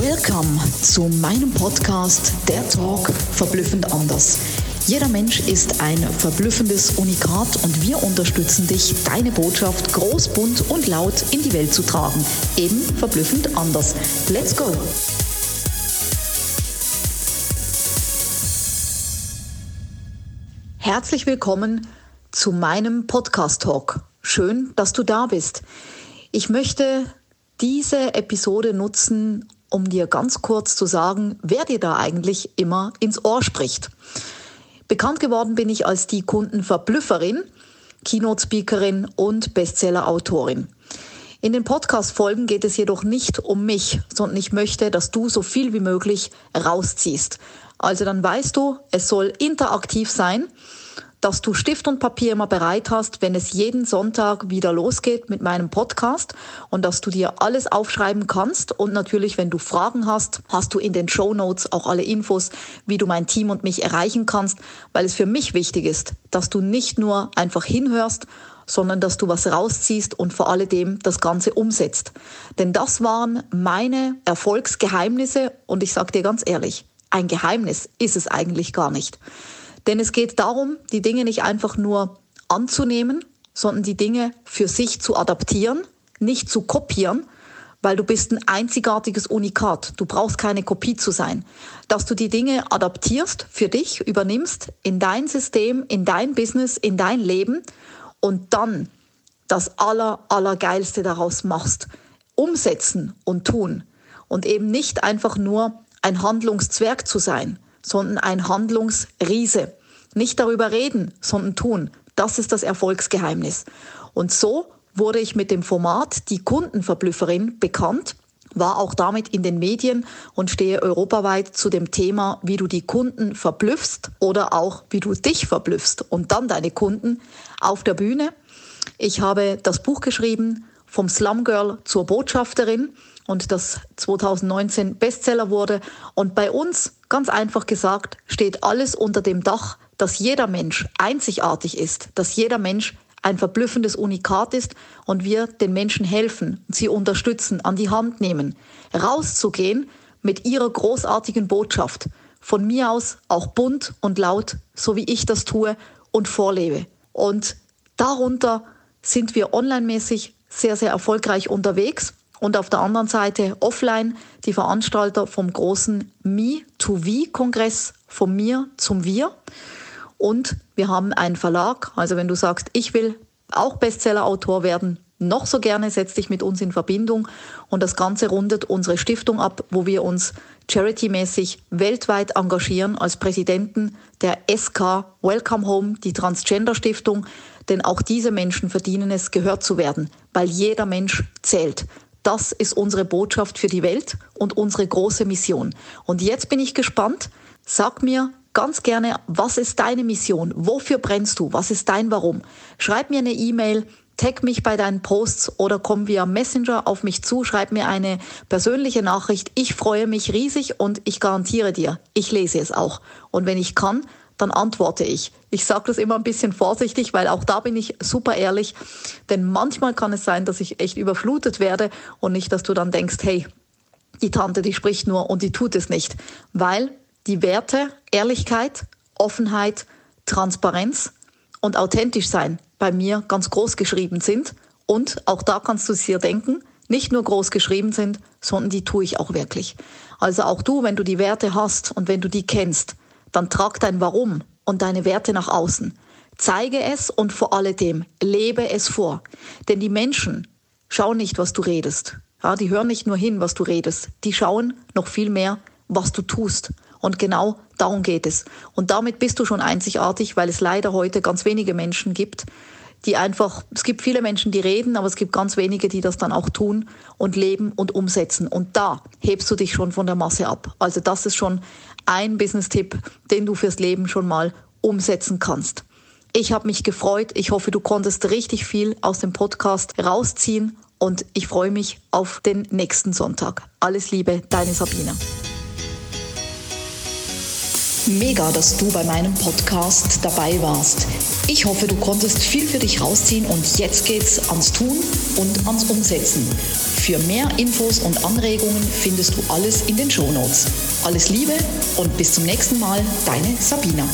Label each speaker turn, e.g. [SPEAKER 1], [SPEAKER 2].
[SPEAKER 1] Welcome zu meinem Podcast Der Talk verblüffend anders. Jeder Mensch ist ein verblüffendes Unikat und wir unterstützen dich, deine Botschaft groß, bunt und laut in die Welt zu tragen. Eben verblüffend anders. Let's go! Herzlich willkommen zu meinem Podcast Talk. Schön, dass du da bist. Ich möchte diese Episode nutzen, um dir ganz kurz zu sagen, wer dir da eigentlich immer ins Ohr spricht. Bekannt geworden bin ich als die Kundenverblüfferin, Keynote-Speakerin und Bestseller-Autorin. In den Podcast-Folgen geht es jedoch nicht um mich, sondern ich möchte, dass du so viel wie möglich rausziehst. Also dann weißt du, es soll interaktiv sein dass du Stift und Papier immer bereit hast, wenn es jeden Sonntag wieder losgeht mit meinem Podcast und dass du dir alles aufschreiben kannst. Und natürlich, wenn du Fragen hast, hast du in den Show Notes auch alle Infos, wie du mein Team und mich erreichen kannst, weil es für mich wichtig ist, dass du nicht nur einfach hinhörst, sondern dass du was rausziehst und vor alledem das Ganze umsetzt. Denn das waren meine Erfolgsgeheimnisse und ich sage dir ganz ehrlich, ein Geheimnis ist es eigentlich gar nicht. Denn es geht darum, die Dinge nicht einfach nur anzunehmen, sondern die Dinge für sich zu adaptieren, nicht zu kopieren, weil du bist ein einzigartiges Unikat. Du brauchst keine Kopie zu sein. Dass du die Dinge adaptierst, für dich übernimmst, in dein System, in dein Business, in dein Leben und dann das aller, allergeilste daraus machst. Umsetzen und tun. Und eben nicht einfach nur ein Handlungszwerg zu sein, sondern ein Handlungsriese. Nicht darüber reden, sondern tun. Das ist das Erfolgsgeheimnis. Und so wurde ich mit dem Format Die Kundenverblüfferin bekannt, war auch damit in den Medien und stehe europaweit zu dem Thema, wie du die Kunden verblüffst oder auch wie du dich verblüffst und dann deine Kunden auf der Bühne. Ich habe das Buch geschrieben vom Slum Girl zur Botschafterin und das 2019 Bestseller wurde. Und bei uns, ganz einfach gesagt, steht alles unter dem Dach, dass jeder Mensch einzigartig ist, dass jeder Mensch ein verblüffendes Unikat ist und wir den Menschen helfen, sie unterstützen, an die Hand nehmen, rauszugehen mit ihrer großartigen Botschaft. Von mir aus auch bunt und laut, so wie ich das tue und vorlebe. Und darunter sind wir online-mäßig sehr, sehr erfolgreich unterwegs. Und auf der anderen Seite offline die Veranstalter vom großen Me-to-We-Kongress, von mir zum Wir. Und wir haben einen Verlag, also wenn du sagst, ich will auch Bestseller-Autor werden, noch so gerne setz dich mit uns in Verbindung. Und das Ganze rundet unsere Stiftung ab, wo wir uns charity-mäßig weltweit engagieren als Präsidenten der SK Welcome Home, die Transgender Stiftung, denn auch diese Menschen verdienen es, gehört zu werden, weil jeder Mensch zählt. Das ist unsere Botschaft für die Welt und unsere große Mission. Und jetzt bin ich gespannt. Sag mir ganz gerne, was ist deine Mission? Wofür brennst du? Was ist dein Warum? Schreib mir eine E-Mail, tag mich bei deinen Posts oder komm via Messenger auf mich zu, schreib mir eine persönliche Nachricht. Ich freue mich riesig und ich garantiere dir, ich lese es auch. Und wenn ich kann, dann antworte ich. Ich sage das immer ein bisschen vorsichtig, weil auch da bin ich super ehrlich. Denn manchmal kann es sein, dass ich echt überflutet werde und nicht, dass du dann denkst, hey, die Tante, die spricht nur und die tut es nicht. Weil die Werte Ehrlichkeit, Offenheit, Transparenz und authentisch sein bei mir ganz groß geschrieben sind. Und auch da kannst du es dir denken, nicht nur groß geschrieben sind, sondern die tue ich auch wirklich. Also auch du, wenn du die Werte hast und wenn du die kennst, dann trag dein Warum und deine Werte nach außen. Zeige es und vor alledem lebe es vor. Denn die Menschen schauen nicht, was du redest. Ja, die hören nicht nur hin, was du redest. Die schauen noch viel mehr, was du tust. Und genau darum geht es. Und damit bist du schon einzigartig, weil es leider heute ganz wenige Menschen gibt, die einfach, es gibt viele Menschen, die reden, aber es gibt ganz wenige, die das dann auch tun und leben und umsetzen. Und da hebst du dich schon von der Masse ab. Also das ist schon ein Business-Tipp, den du fürs Leben schon mal umsetzen kannst. Ich habe mich gefreut. Ich hoffe, du konntest richtig viel aus dem Podcast rausziehen und ich freue mich auf den nächsten Sonntag. Alles Liebe, deine Sabine. Mega, dass du bei meinem Podcast dabei warst. Ich hoffe, du konntest viel für dich rausziehen und jetzt geht's ans Tun und ans Umsetzen. Für mehr Infos und Anregungen findest du alles in den Shownotes. Alles Liebe und bis zum nächsten Mal, deine Sabina.